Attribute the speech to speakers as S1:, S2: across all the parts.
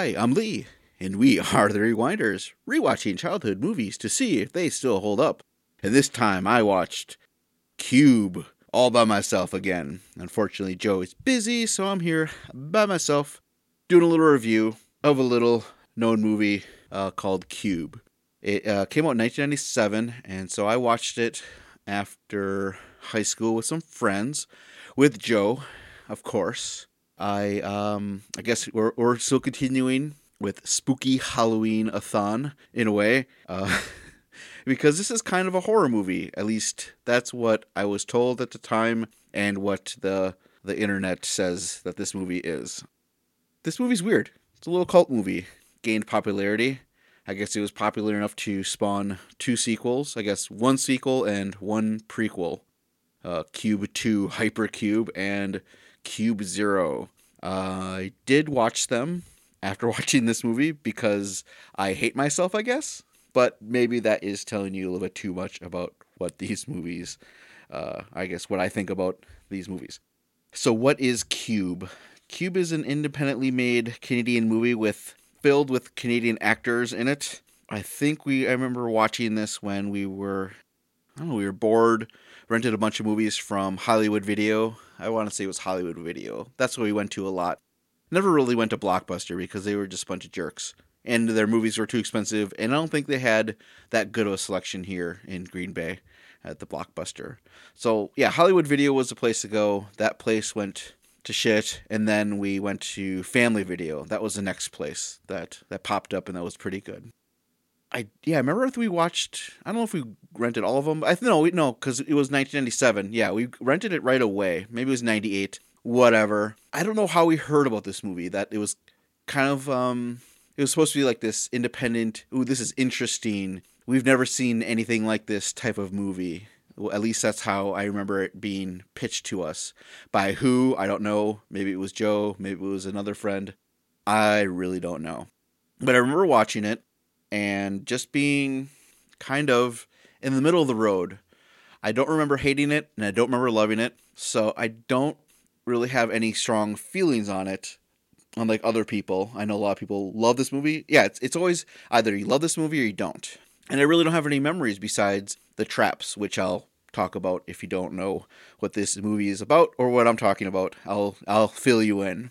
S1: Hi, I'm Lee, and we are the Rewinders, rewatching childhood movies to see if they still hold up. And this time I watched Cube all by myself again. Unfortunately, Joe is busy, so I'm here by myself doing a little review of a little known movie uh, called Cube. It uh, came out in 1997, and so I watched it after high school with some friends, with Joe, of course. I um I guess we're we're still continuing with spooky Halloween a thon in a way. Uh, because this is kind of a horror movie. At least that's what I was told at the time and what the the internet says that this movie is. This movie's weird. It's a little cult movie. Gained popularity. I guess it was popular enough to spawn two sequels. I guess one sequel and one prequel. Uh, Cube 2 Hypercube and Cube Zero. Uh, I did watch them after watching this movie because I hate myself, I guess. But maybe that is telling you a little bit too much about what these movies, uh, I guess, what I think about these movies. So, what is Cube? Cube is an independently made Canadian movie with filled with Canadian actors in it. I think we I remember watching this when we were I don't know, we were bored, rented a bunch of movies from Hollywood Video. I want to say it was Hollywood Video. That's what we went to a lot. Never really went to Blockbuster because they were just a bunch of jerks. And their movies were too expensive, and I don't think they had that good of a selection here in Green Bay at the Blockbuster. So, yeah, Hollywood Video was the place to go. That place went to shit, and then we went to Family Video. That was the next place that that popped up, and that was pretty good. I yeah, I remember if we watched. I don't know if we rented all of them. I no, we, no, because it was 1997. Yeah, we rented it right away. Maybe it was 98. Whatever. I don't know how we heard about this movie. That it was kind of um, it was supposed to be like this independent. Ooh, this is interesting. We've never seen anything like this type of movie. Well, at least that's how I remember it being pitched to us. By who? I don't know. Maybe it was Joe. Maybe it was another friend. I really don't know. But I remember watching it and just being kind of in the middle of the road. I don't remember hating it and I don't remember loving it, so I don't really have any strong feelings on it. Unlike other people, I know a lot of people love this movie. Yeah, it's it's always either you love this movie or you don't. And I really don't have any memories besides the traps, which I'll talk about if you don't know what this movie is about or what I'm talking about. I'll I'll fill you in.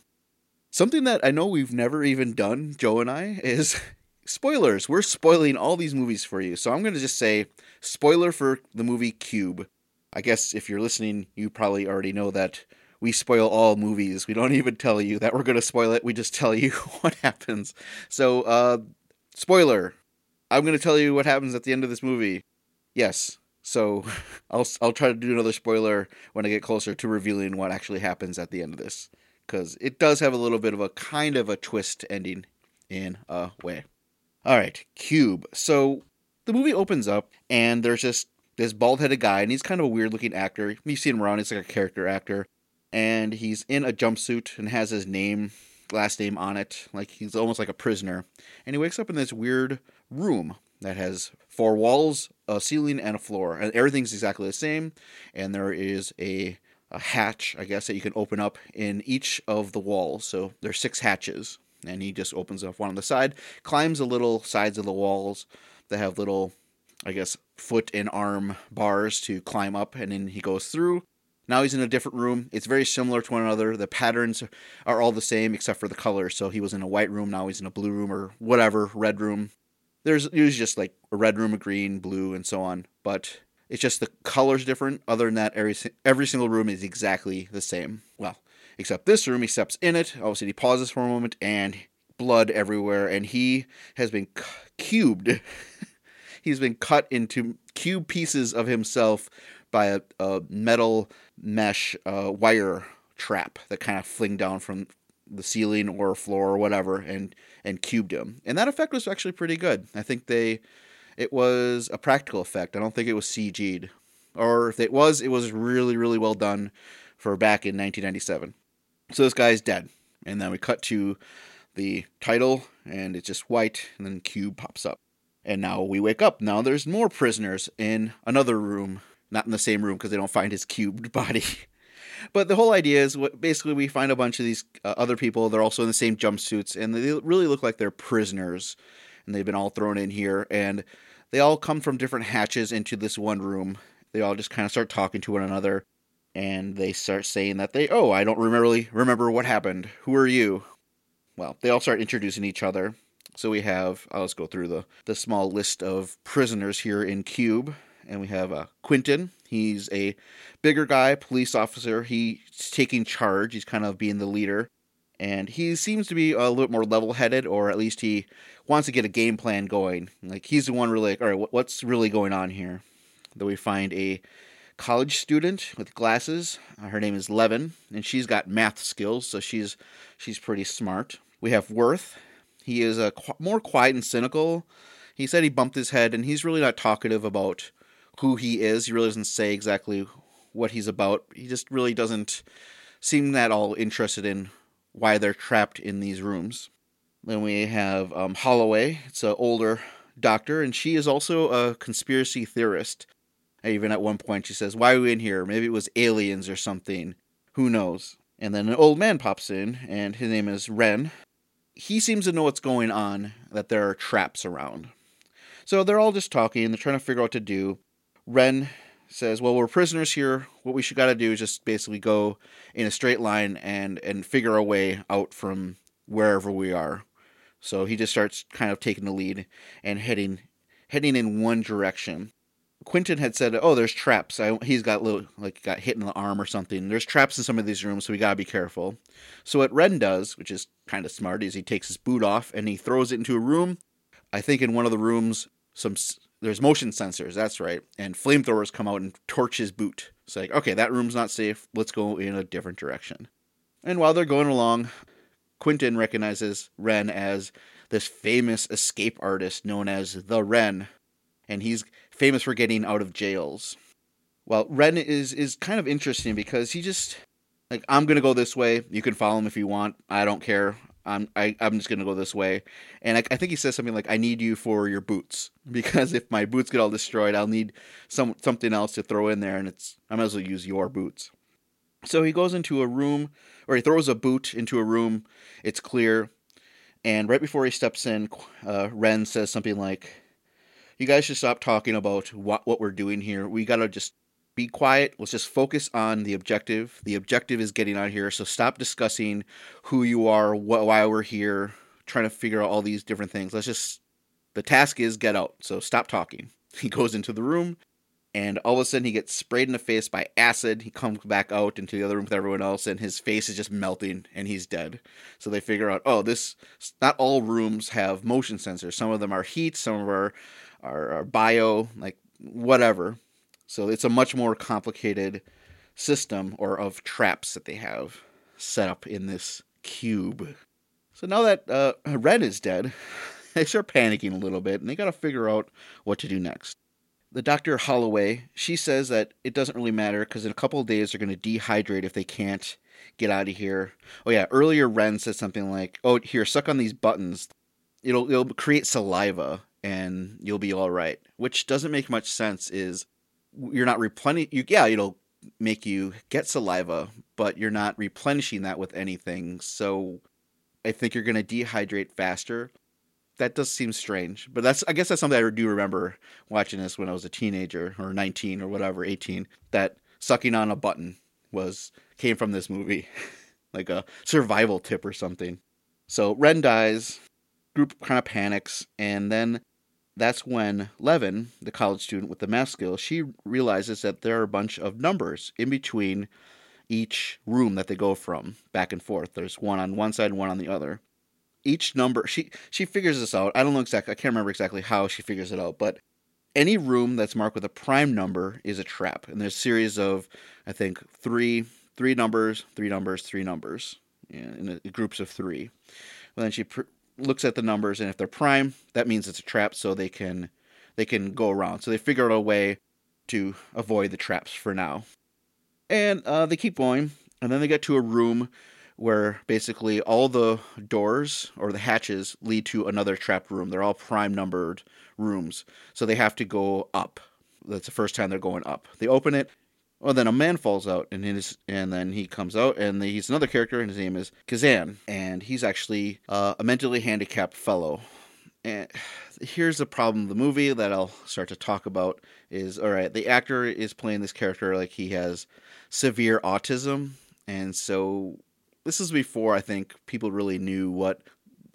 S1: Something that I know we've never even done, Joe and I, is spoilers. We're spoiling all these movies for you. So I'm going to just say spoiler for the movie Cube. I guess if you're listening, you probably already know that we spoil all movies. We don't even tell you that we're going to spoil it. We just tell you what happens. So, uh, spoiler. I'm going to tell you what happens at the end of this movie. Yes. So, I'll I'll try to do another spoiler when I get closer to revealing what actually happens at the end of this cuz it does have a little bit of a kind of a twist ending in a way. All right, Cube. So the movie opens up, and there's just this bald headed guy, and he's kind of a weird looking actor. You see him around, he's like a character actor. And he's in a jumpsuit and has his name, last name on it. Like he's almost like a prisoner. And he wakes up in this weird room that has four walls, a ceiling, and a floor. And everything's exactly the same. And there is a, a hatch, I guess, that you can open up in each of the walls. So there's six hatches and he just opens up one on the side, climbs the little sides of the walls that have little, I guess, foot and arm bars to climb up, and then he goes through. Now he's in a different room. It's very similar to one another. The patterns are all the same except for the color. So he was in a white room, now he's in a blue room or whatever, red room. There's usually just like a red room, a green, blue, and so on. But it's just the colors different. Other than that, every every single room is exactly the same. Well, Except this room, he steps in it. Obviously, he pauses for a moment, and blood everywhere, and he has been c- cubed. He's been cut into cube pieces of himself by a, a metal mesh uh, wire trap that kind of fling down from the ceiling or floor or whatever, and and cubed him. And that effect was actually pretty good. I think they, it was a practical effect. I don't think it was CG'd, or if it was, it was really really well done for back in 1997. So this guy's dead. And then we cut to the title, and it's just white, and then Cube pops up. And now we wake up. Now there's more prisoners in another room, not in the same room because they don't find his cubed body. but the whole idea is what basically we find a bunch of these uh, other people. They're also in the same jumpsuits, and they really look like they're prisoners, and they've been all thrown in here, and they all come from different hatches into this one room. They all just kind of start talking to one another, and they start saying that they, oh, I don't really remember what happened. Who are you? Well, they all start introducing each other. So we have, I'll just go through the, the small list of prisoners here in Cube. And we have uh. He's a bigger guy, police officer. He's taking charge. He's kind of being the leader. And he seems to be a little bit more level headed, or at least he wants to get a game plan going. Like, he's the one really like, all right, what's really going on here? Then we find a college student with glasses. Uh, her name is Leaven, and she's got math skills, so she's she's pretty smart. We have Worth. He is a qu- more quiet and cynical. He said he bumped his head, and he's really not talkative about who he is. He really doesn't say exactly what he's about. He just really doesn't seem that all interested in why they're trapped in these rooms. Then we have um, Holloway. It's an older doctor, and she is also a conspiracy theorist. Even at one point, she says, Why are we in here? Maybe it was aliens or something. Who knows? And then an old man pops in, and his name is Rennes. He seems to know what's going on, that there are traps around. So they're all just talking, they're trying to figure out what to do. Rennes says, Well, we're prisoners here. What we should got to do is just basically go in a straight line and, and figure a way out from wherever we are. So he just starts kind of taking the lead and heading heading in one direction. Quentin had said, "Oh, there's traps. I, he's got little like got hit in the arm or something. There's traps in some of these rooms, so we gotta be careful." So what Rennes does, which is kind of smart, is he takes his boot off and he throws it into a room. I think in one of the rooms, some there's motion sensors. That's right, and flamethrowers come out and torch his boot. It's like, okay, that room's not safe. Let's go in a different direction. And while they're going along, Quentin recognizes Rennes as this famous escape artist known as the Wren, and he's famous for getting out of jails. Well, Rennes is is kind of interesting because he just like I'm gonna go this way. You can follow him if you want. I don't care. I'm I, am i am just gonna go this way. And I, I, think he says something like, "I need you for your boots because if my boots get all destroyed, I'll need some something else to throw in there, and it's I might as well use your boots." So he goes into a room, or he throws a boot into a room. It's clear, and right before he steps in, uh, Rennes says something like, you guys should stop talking about what what we're doing here. We gotta just be quiet. Let's just focus on the objective. The objective is getting out here. So stop discussing who you are, what, why we're here, trying to figure out all these different things. Let's just the task is get out. So stop talking. He goes into the room, and all of a sudden he gets sprayed in the face by acid. He comes back out into the other room with everyone else, and his face is just melting, and he's dead. So they figure out, oh, this not all rooms have motion sensors. Some of them are heat, some of them are our, our bio, like whatever. So it's a much more complicated system or of traps that they have set up in this cube. So now that uh, Red is dead, they start panicking a little bit and they got to figure out what to do next. The Dr. Holloway, she says that it doesn't really matter because in a couple of days they're going to dehydrate if they can't get out of here. Oh yeah, earlier Rennes said something like, "Oh, here, suck on these buttons. It'll it'll create saliva and you'll be all right. Which doesn't make much sense. Is you're not replenishing. You yeah, it'll make you get saliva, but you're not replenishing that with anything. So I think you're going to dehydrate faster. That does seem strange, but that's I guess that's something I do remember watching this when I was a teenager or 19 or whatever, 18. That sucking on a button was came from this movie, like a survival tip or something. So Rennes dies, group kind of panics, and then that's when Leaven, the college student with the math skill, she realizes that there are a bunch of numbers in between each room that they go from back and forth. There's one on one side and one on the other. Each number, she she figures this out. I don't know exactly. I can't remember exactly how she figures it out, but any room that's marked with a prime number is a trap. And there's a series of, I think, three three numbers, three numbers, three numbers, in groups of three. And then she pr- looks at the numbers, and if they're prime, that means it's a trap, so they can they can go around. So they figure out a way to avoid the traps for now. And uh, they keep going, and then they get to a room where basically all the doors or the hatches lead to another trapped room. They're all prime numbered rooms, so they have to go up. That's the first time they're going up. They open it, Well, then a man falls out, and his, and then he comes out, and he's another character, and his name is Kazan, and he's actually uh, a mentally handicapped fellow. And here's the problem of the movie that I'll start to talk about is all right, the actor is playing this character like he has severe autism, and so this is before I think people really knew what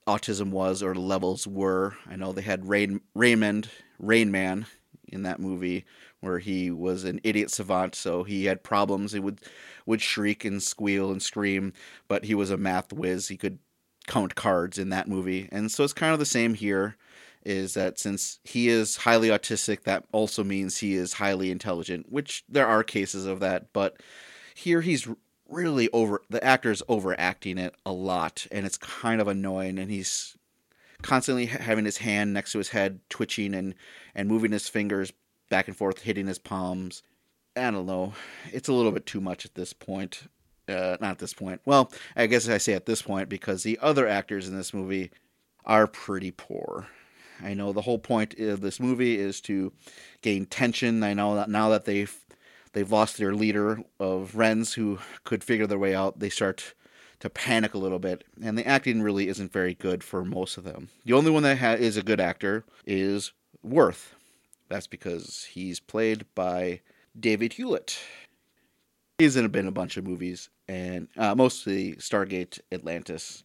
S1: autism was or levels were. I know they had Rain, Raymond, Rain Man in that movie where he was an idiot savant, so he had problems. He would would shriek and squeal and scream, but he was a math whiz. He could count cards in that movie, and so it's kind of the same here. Is that since he is highly autistic, that also means he is highly intelligent, which there are cases of that, but here he's really over the actor's overacting it a lot and it's kind of annoying and he's constantly having his hand next to his head twitching and and moving his fingers back and forth hitting his palms i don't know it's a little bit too much at this point uh, not at this point well i guess i say at this point because the other actors in this movie are pretty poor i know the whole point of this movie is to gain tension i know that now that they've they've lost their leader of Wrens who could figure their way out. They start to panic a little bit, and the acting really isn't very good for most of them. The only one that ha- is a good actor is Worth. That's because he's played by David Hewlett. He's in, been a bunch of movies, and uh, mostly Stargate Atlantis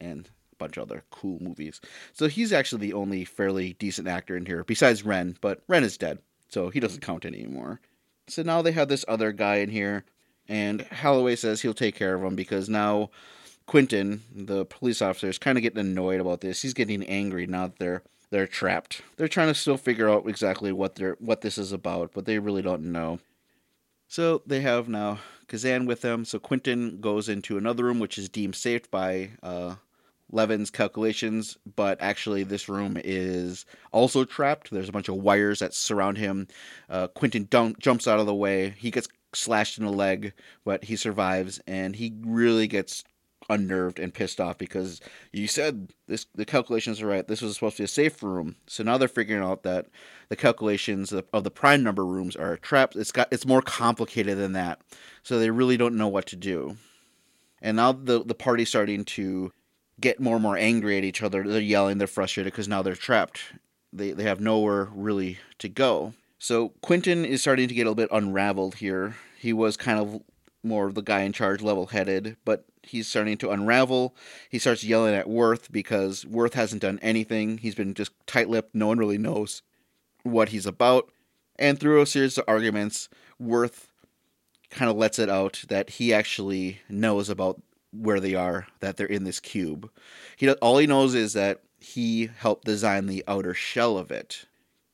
S1: and a bunch of other cool movies. So he's actually the only fairly decent actor in here, besides Rennes, but Rennes is dead, so he doesn't count anymore. So now they have this other guy in here, and Holloway says he'll take care of him because now Quentin, the police officer, is kind of getting annoyed about this. He's getting angry now that they're they're trapped. They're trying to still figure out exactly what they're what this is about, but they really don't know. So they have now Kazan with them. So Quentin goes into another room, which is deemed safe by uh, Leaven's calculations, but actually this room is also trapped. There's a bunch of wires that surround him. Uh, Quentin jumps out of the way. He gets slashed in the leg, but he survives, and he really gets unnerved and pissed off because you said this the calculations are right. This was supposed to be a safe room. So now they're figuring out that the calculations of, the prime number rooms are trapped. It's got it's more complicated than that. So they really don't know what to do. And now the the party's starting to get more and more angry at each other. They're yelling, they're frustrated because now they're trapped. They, they have nowhere really to go. So Quentin is starting to get a little bit unraveled here. He was kind of more of the guy in charge, level headed, but he's starting to unravel. He starts yelling at Worth because Worth hasn't done anything. He's been just tight lipped. No one really knows what he's about. And through a series of arguments, Worth kind of lets it out that he actually knows about where they are, that they're in this cube. He all he knows is that he helped design the outer shell of it,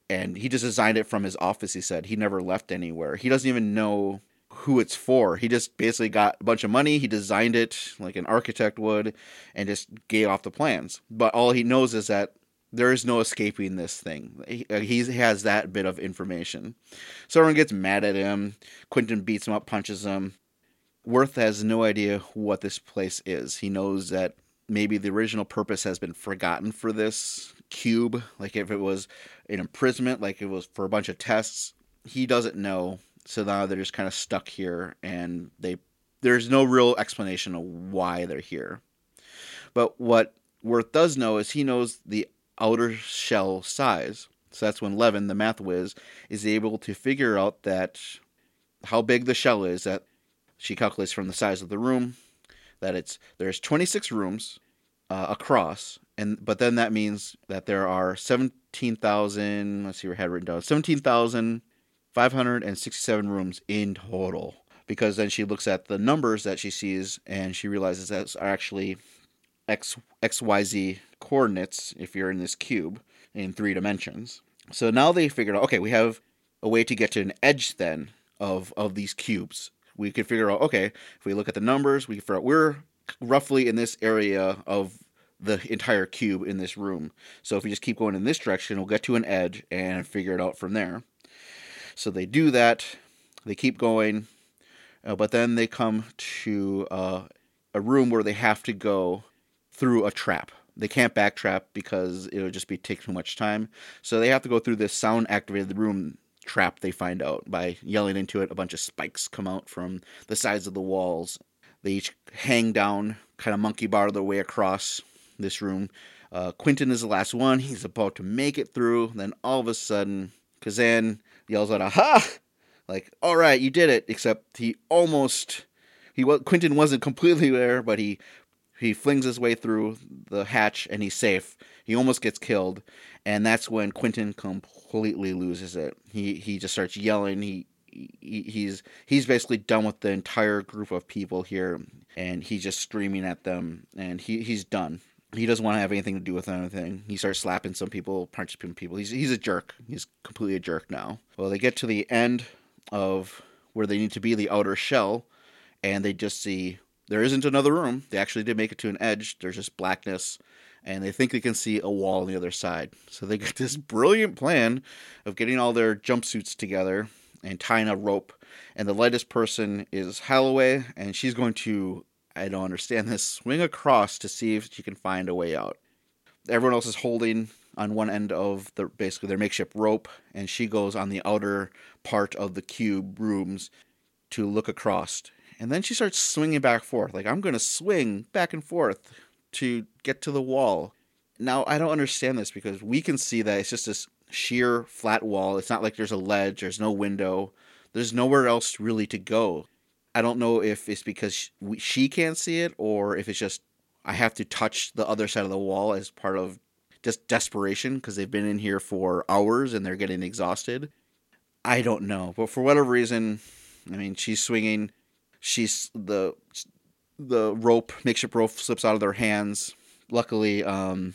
S1: and he just designed it from his office. He said he never left anywhere. He doesn't even know who it's for. He just basically got a bunch of money. He designed it like an architect would, and just gave off the plans. But all he knows is that there is no escaping this thing. He, uh, he has that bit of information. So everyone gets mad at him. Quentin beats him up, punches him. Worth has no idea what this place is. He knows that maybe the original purpose has been forgotten for this cube, like if it was an imprisonment, like it was for a bunch of tests. He doesn't know, so now they're just kind of stuck here, and they there's no real explanation of why they're here. But what Worth does know is he knows the outer shell size. So that's when Leaven, the math whiz, is able to figure out that how big the shell is that she calculates from the size of the room that it's there's 26 rooms uh, across, and but then that means that there are 17,000. Let's see, we had written down 17,567 rooms in total. Because then she looks at the numbers that she sees and she realizes that's are actually x x y z coordinates if you're in this cube in three dimensions. So now they figured out okay, we have a way to get to an edge then of of these cubes we could figure out okay, if we look at the numbers, we figure out we're roughly in this area of the entire cube in this room. So if we just keep going in this direction, we'll get to an edge and figure it out from there. So they do that. They keep going, uh, but then they come to uh, a room where they have to go through a trap. They can't backtrap because it would just be take too much time. So they have to go through this sound activated room trap they find out by yelling into it. A bunch of spikes come out from the sides of the walls. They each hang down, kind of monkey bar their way across this room. Uh, Quentin is the last one. He's about to make it through. Then all of a sudden, Kazan yells out, "Aha!" Like, all right, you did it. Except he almost he Quentin wasn't completely there, but he he flings his way through the hatch and he's safe. He almost gets killed, and that's when Quentin completely loses it. He he just starts yelling. He, he he's he's basically done with the entire group of people here, and he's just screaming at them, and he he's done. He doesn't want to have anything to do with anything. He starts slapping some people, punching people. He's he's a jerk. He's completely a jerk now. Well, they get to the end of where they need to be, the outer shell, and they just see there isn't another room. They actually did make it to an edge. There's just blackness, and they think they can see a wall on the other side. So they get this brilliant plan of getting all their jumpsuits together and tying a rope. And the lightest person is Holloway, and she's going to, I don't understand this, swing across to see if she can find a way out. Everyone else is holding on one end of the basically their makeshift rope, and she goes on the outer part of the cube rooms to look across. And then she starts swinging back and forth. Like, I'm going to swing back and forth to get to the wall. Now, I don't understand this because we can see that it's just this sheer flat wall. It's not like there's a ledge, there's no window, there's nowhere else really to go. I don't know if it's because she can't see it or if it's just I have to touch the other side of the wall as part of just desperation because they've been in here for hours and they're getting exhausted. I don't know, but for whatever reason, I mean, she's swinging. She's the the rope, makeshift rope, slips out of their hands. Luckily, um,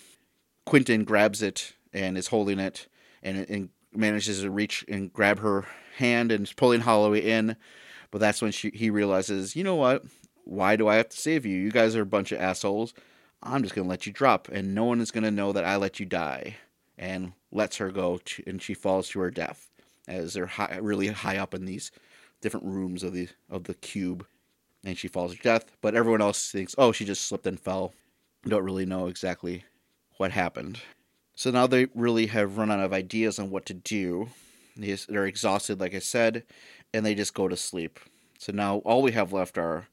S1: Quentin grabs it and is holding it, and, and manages to reach and grab her hand and is pulling Holloway in. But that's when she he realizes, you know what? Why do I have to save you? You guys are a bunch of assholes. I'm just gonna let you drop, and no one is gonna know that I let you die. And lets her go, to, and she falls to her death as they're high, really high up in these different rooms of the of the cube, and she falls to death. But everyone else thinks, oh, she just slipped and fell. Don't really know exactly what happened. So now they really have run out of ideas on what to do. They're exhausted, like I said, and they just go to sleep. So now all we have left are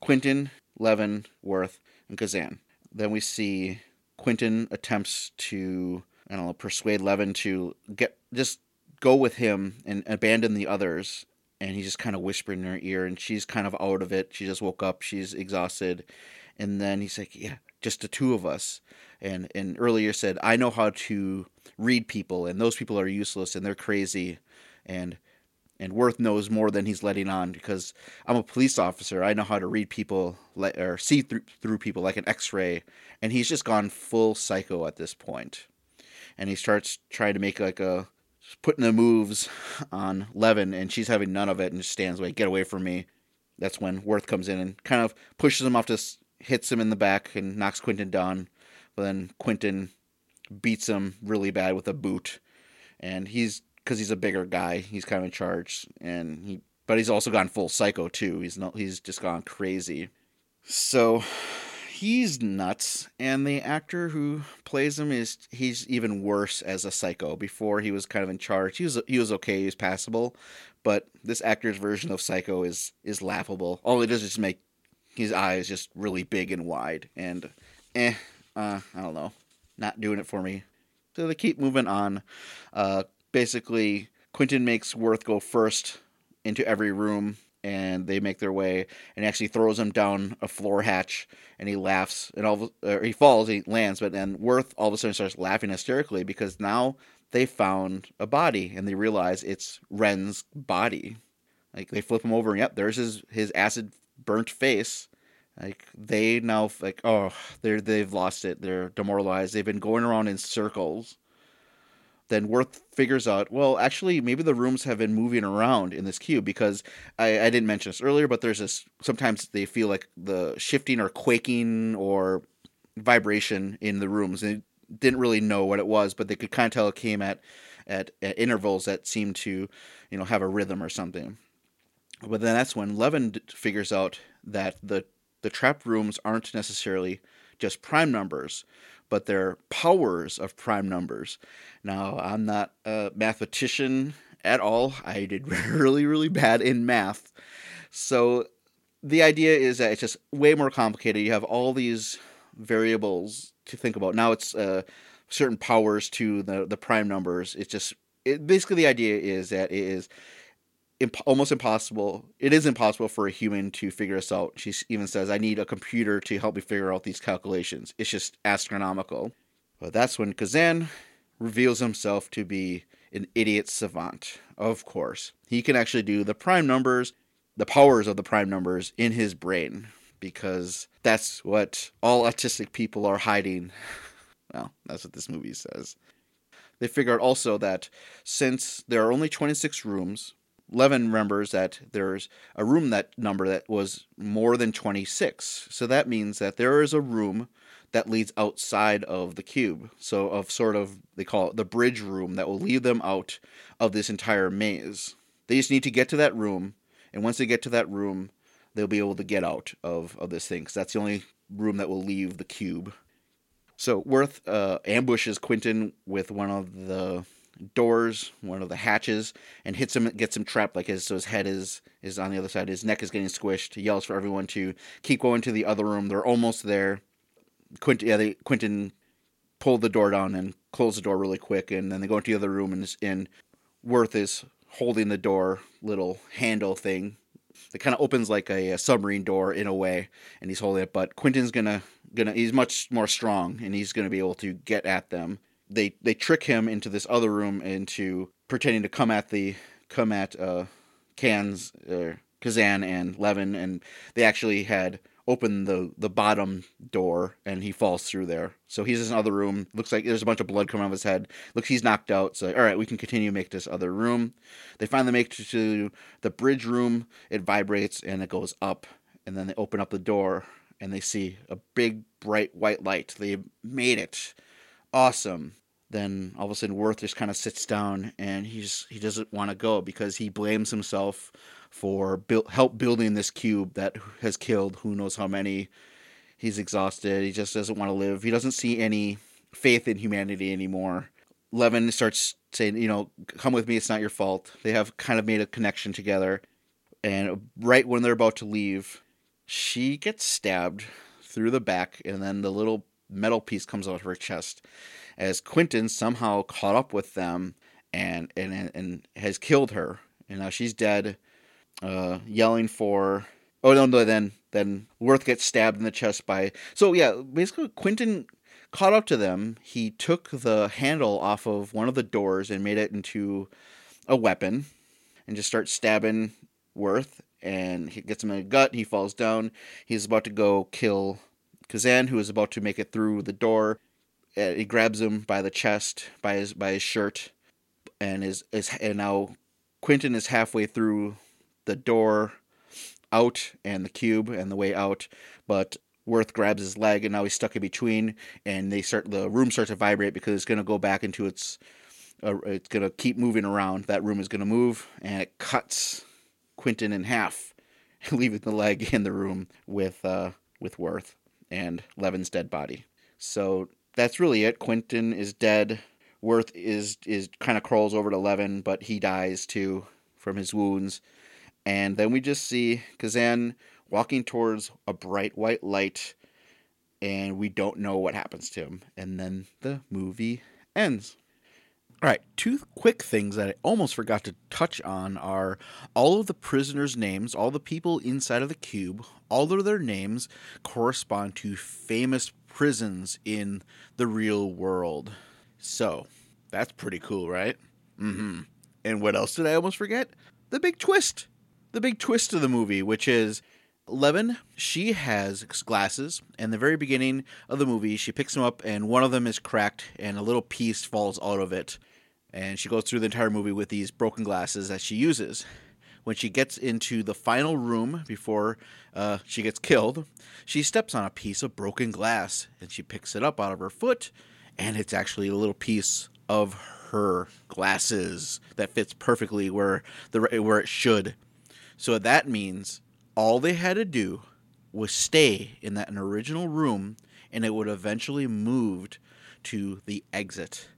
S1: Quentin, Leaven, Worth, and Kazan. Then we see Quentin attempts to, I don't know, persuade Leaven to get just go with him and abandon the others. And he's just kind of whispering in her ear, and she's kind of out of it. She just woke up, she's exhausted. And then he's like, Yeah, just the two of us. And and earlier said, I know how to read people, and those people are useless and they're crazy. And and Worth knows more than he's letting on because I'm a police officer. I know how to read people or see through, through people like an X-ray, and he's just gone full psycho at this point. And he starts trying to make like a putting the moves on Leaven, and she's having none of it and just stands away. Get away from me. That's when Worth comes in and kind of pushes him off, just hits him in the back and knocks Quentin down. But then Quentin beats him really bad with a boot, and he's because he's a bigger guy. He's kind of in charge, and he but he's also gone full psycho too. He's not. He's just gone crazy. So he's nuts and the actor who plays him is he's even worse as a psycho before he was kind of in charge he was he was okay he was passable but this actor's version of psycho is is laughable all it does is make his eyes just really big and wide and eh uh i don't know not doing it for me so they keep moving on uh basically quentin makes worth go first into every room and they make their way and actually throws him down a floor hatch and he laughs and all of, he falls he lands but then worth all of a sudden starts laughing hysterically because now they found a body and they realize it's ren's body. Like they flip him over and yep there's his his acid burnt face. Like they now like oh they're they've lost it. They're demoralized. They've been going around in circles then Worth figures out, well, actually, maybe the rooms have been moving around in this cube because I, I didn't mention this earlier, but there's this sometimes they feel like the shifting or quaking or vibration in the rooms. They didn't really know what it was, but they could kind of tell it came at, at, at intervals that seemed to, you know, have a rhythm or something. But then that's when Leaven figures out that the the trap rooms aren't necessarily just prime numbers, but they're powers of prime numbers. Now, I'm not a mathematician at all. I did really, really bad in math. So the idea is that it's just way more complicated. You have all these variables to think about. Now it's uh, certain powers to the the prime numbers. It's just it, basically the idea is that it is imp- almost impossible. It is impossible for a human to figure this out. She even says, "I need a computer to help me figure out these calculations." It's just astronomical. But that's when Kazan reveals himself to be an idiot savant. Of course, he can actually do the prime numbers, the powers of the prime numbers in his brain, because that's what all autistic people are hiding. Well, that's what this movie says. They figure out also that since there are only 26 rooms, Leaven remembers that there's a room that number that was more than 26. So that means that there is a room that leads outside of the cube. So of sort of they call it the bridge room that will lead them out of this entire maze. They just need to get to that room, and once they get to that room, they'll be able to get out of, of this thing because that's the only room that will leave the cube. So Worth uh, ambushes Quentin with one of the doors, one of the hatches, and hits him, gets him trapped. Like his so his head is is on the other side. His neck is getting squished. He yells for everyone to keep going to the other room. They're almost there. Quentin, yeah, they, Quentin pulled the door down and closed the door really quick, and then they go into the other room, and, and Worth is holding the door little handle thing. It kind of opens like a, a, submarine door in a way, and he's holding it. But Quentin's gonna gonna he's much more strong, and he's gonna be able to get at them. They they trick him into this other room into pretending to come at the come at uh, Cans uh, Kazan and Leaven, and they actually had open the the bottom door and he falls through there. So he's in another room. Looks like there's a bunch of blood coming out of his head. Looks he's knocked out. So all right, we can continue make this other room. They finally make to the bridge room. It vibrates and it goes up. And then they open up the door and they see a big bright white light. They made it. Awesome. Then all of a sudden Worth just kind of sits down and he's he doesn't want to go because he blames himself for build, help building this cube that has killed who knows how many. He's exhausted. He just doesn't want to live. He doesn't see any faith in humanity anymore. Leaven starts saying, you know, come with me. It's not your fault. They have kind of made a connection together. And right when they're about to leave, she gets stabbed through the back, and then the little metal piece comes out of her chest. As Quentin somehow caught up with them and and and has killed her, and now she's dead uh, yelling for. Oh no, no! Then then Worth gets stabbed in the chest by. So yeah, basically Quentin caught up to them. He took the handle off of one of the doors and made it into a weapon, and just starts stabbing Worth. And he gets him in the gut. He falls down. He's about to go kill Kazan, who is about to make it through the door. Uh, he grabs him by the chest, by his by his shirt, and is is and now Quentin is halfway through the door out and the cube and the way out, but Worth grabs his leg and now he's stuck in between, and they start the room starts to vibrate because it's going to go back into its. Uh, it's going to keep moving around. That room is going to move, and it cuts Quentin in half, leaving the leg in the room with uh, with Worth and Leaven's dead body. So that's really it. Quentin is dead. Worth is is kind of crawls over to Leaven, but he dies too from his wounds. And then we just see Kazan walking towards a bright white light, and we don't know what happens to him. And then the movie ends. All right, two quick things that I almost forgot to touch on are all of the prisoners' names, all the people inside of the cube, all of their names correspond to famous prisons in the real world. So, that's pretty cool, right? Mm hmm. And what else did I almost forget? The big twist the big twist of the movie, which is Leaven, she has glasses, and the very beginning of the movie, she picks them up, and one of them is cracked, and a little piece falls out of it. And she goes through the entire movie with these broken glasses that she uses. When she gets into the final room before uh, she gets killed, she steps on a piece of broken glass, and she picks it up out of her foot, and it's actually a little piece of her glasses that fits perfectly where the where it should so that means all they had to do was stay in that original room and it would eventually moved to the exit.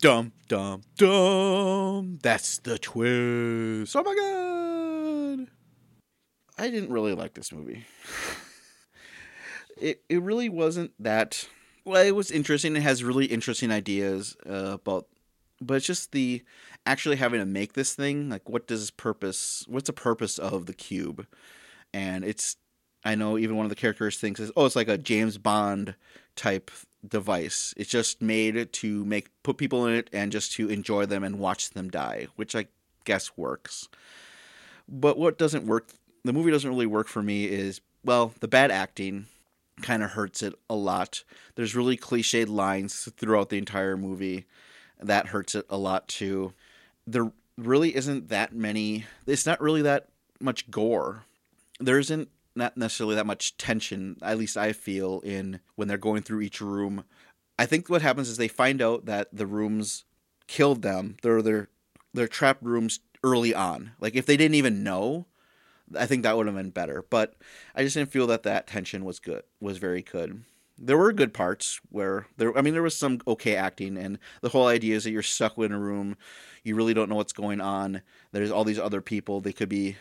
S1: Dum dum dum. That's the twist. Oh my god. I didn't really like this movie. it it really wasn't that well, it was interesting. It has really interesting ideas uh, about but it's just the actually having to make this thing like what does purpose what's the purpose of the cube and it's i know even one of the characters thinks is oh it's like a james bond type device it's just made to make put people in it and just to enjoy them and watch them die which i guess works but what doesn't work the movie doesn't really work for me is well the bad acting kind of hurts it a lot there's really cliched lines throughout the entire movie that hurts it a lot too. There really isn't that many. It's not really that much gore. There isn't not necessarily that much tension. At least I feel in when they're going through each room. I think what happens is they find out that the rooms killed them. They're their their trapped rooms early on. Like if they didn't even know, I think that would have been better. But I just didn't feel that that tension was good. Was very good there were good parts where there I mean there was some okay acting and the whole idea is that you're stuck in a room, you really don't know what's going on. There's all these other people they could be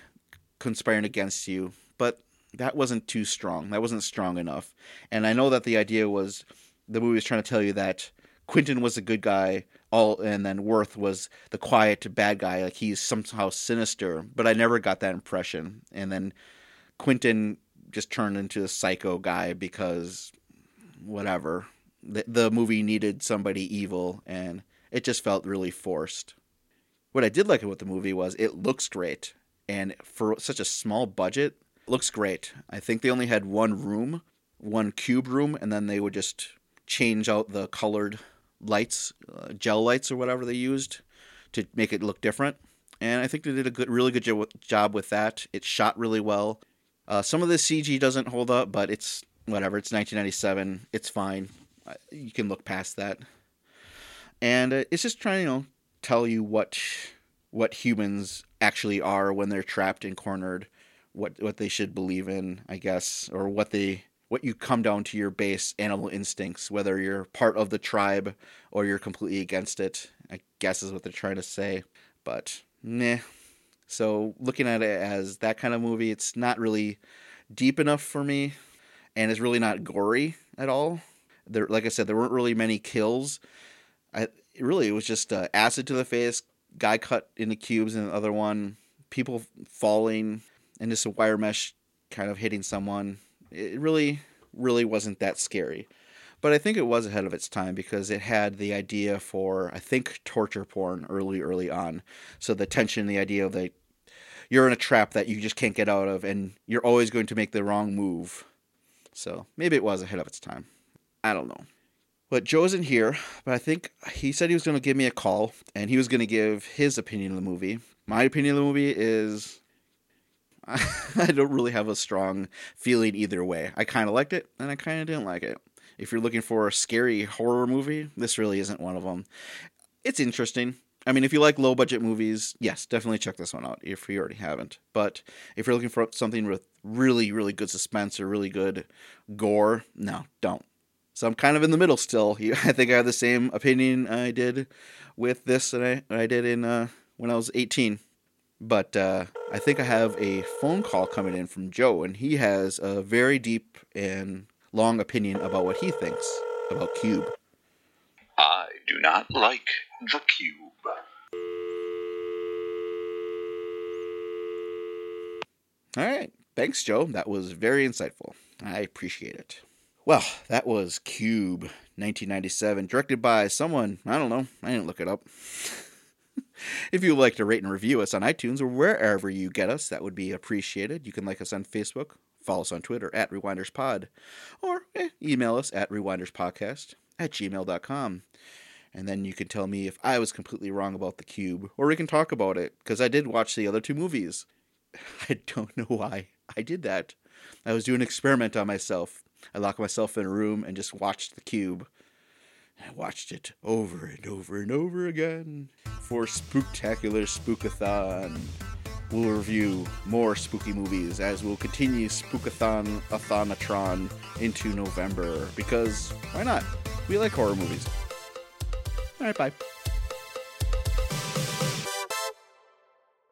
S1: conspiring against you, but that wasn't too strong. That wasn't strong enough. And I know that the idea was the movie was trying to tell you that Quentin was a good guy, all and then Worth was the quiet bad guy, like he's somehow sinister, but I never got that impression. And then Quentin just turned into a psycho guy because whatever. The, the movie needed somebody evil, and it just felt really forced. What I did like about the movie was it looks great, and for such a small budget, looks great. I think they only had one room, one cube room, and then they would just change out the colored lights, uh, gel lights or whatever they used to make it look different. And I think they did a good, really good jo- job with that. It shot really well. Uh, some of the CG doesn't hold up, but it's whatever. It's 1997. It's fine. You can look past that. And uh, it's just trying to you know, tell you what what humans actually are when they're trapped and cornered, what what they should believe in, I guess, or what they what you come down to your base animal instincts, whether you're part of the tribe or you're completely against it. I guess is what they're trying to say. But meh. So looking at it as that kind of movie, it's not really deep enough for me and it's really not gory at all. There, like I said, there weren't really many kills. I really it was just uh, acid to the face, guy cut into cubes, and the other one, people falling, and just a wire mesh kind of hitting someone. It really, really wasn't that scary. But I think it was ahead of its time because it had the idea for I think torture porn early, early on. So the tension, the idea of the you're in a trap that you just can't get out of, and you're always going to make the wrong move so maybe it was ahead of its time. I don't know. But Joe isn't here, but I think he said he was going to give me a call and he was going to give his opinion of the movie. My opinion of the movie is I don't really have a strong feeling either way. I kind of liked it and I kind of didn't like it. If you're looking for a scary horror movie, this really isn't one of them. It's interesting. I mean, if you like low budget movies, yes, definitely check this one out if you already haven't. But if you're looking for something with really, really good suspense or really good gore, no, don't. So I'm kind of in the middle still. I think I have the same opinion I did with this that I, I did in uh, when I was 18. But uh, I think I have a phone call coming in from Joe, and he has a very deep and long opinion about what he thinks about Cube.
S2: I do not like the Cube.
S1: All right. Thanks, Joe. That was very insightful. I appreciate it. Well, that was Cube 1997, directed by someone, I don't know, I didn't look it up. if you would like to rate and review us on iTunes or wherever you get us, that would be appreciated. You can like us on Facebook, follow us on Twitter at RewindersPod, or eh, email us at rewinderspodcast at gmail.com. And then you can tell me if I was completely wrong about the cube, or we can talk about it, because I did watch the other two movies. I don't know why I did that. I was doing an experiment on myself. I locked myself in a room and just watched the cube. I watched it over and over and over again for Spooktacular Spookathon. We'll review more spooky movies as we'll continue Spookathon Athonatron into November because why not? We like horror movies. All right, bye.